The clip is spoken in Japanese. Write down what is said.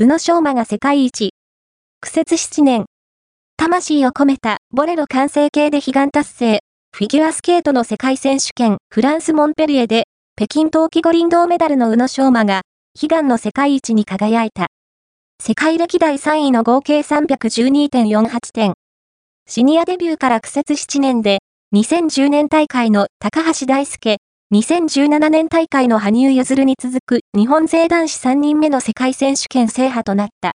宇野昌磨が世界一。苦節7年。魂を込めたボレロ完成形で悲願達成。フィギュアスケートの世界選手権フランス・モンペリエで北京冬季五輪銅メダルの宇野昌磨が悲願の世界一に輝いた。世界歴代3位の合計312.48点。シニアデビューから苦節7年で、2010年大会の高橋大輔、2017年大会の羽生結弦に続く日本勢男子3人目の世界選手権制覇となった。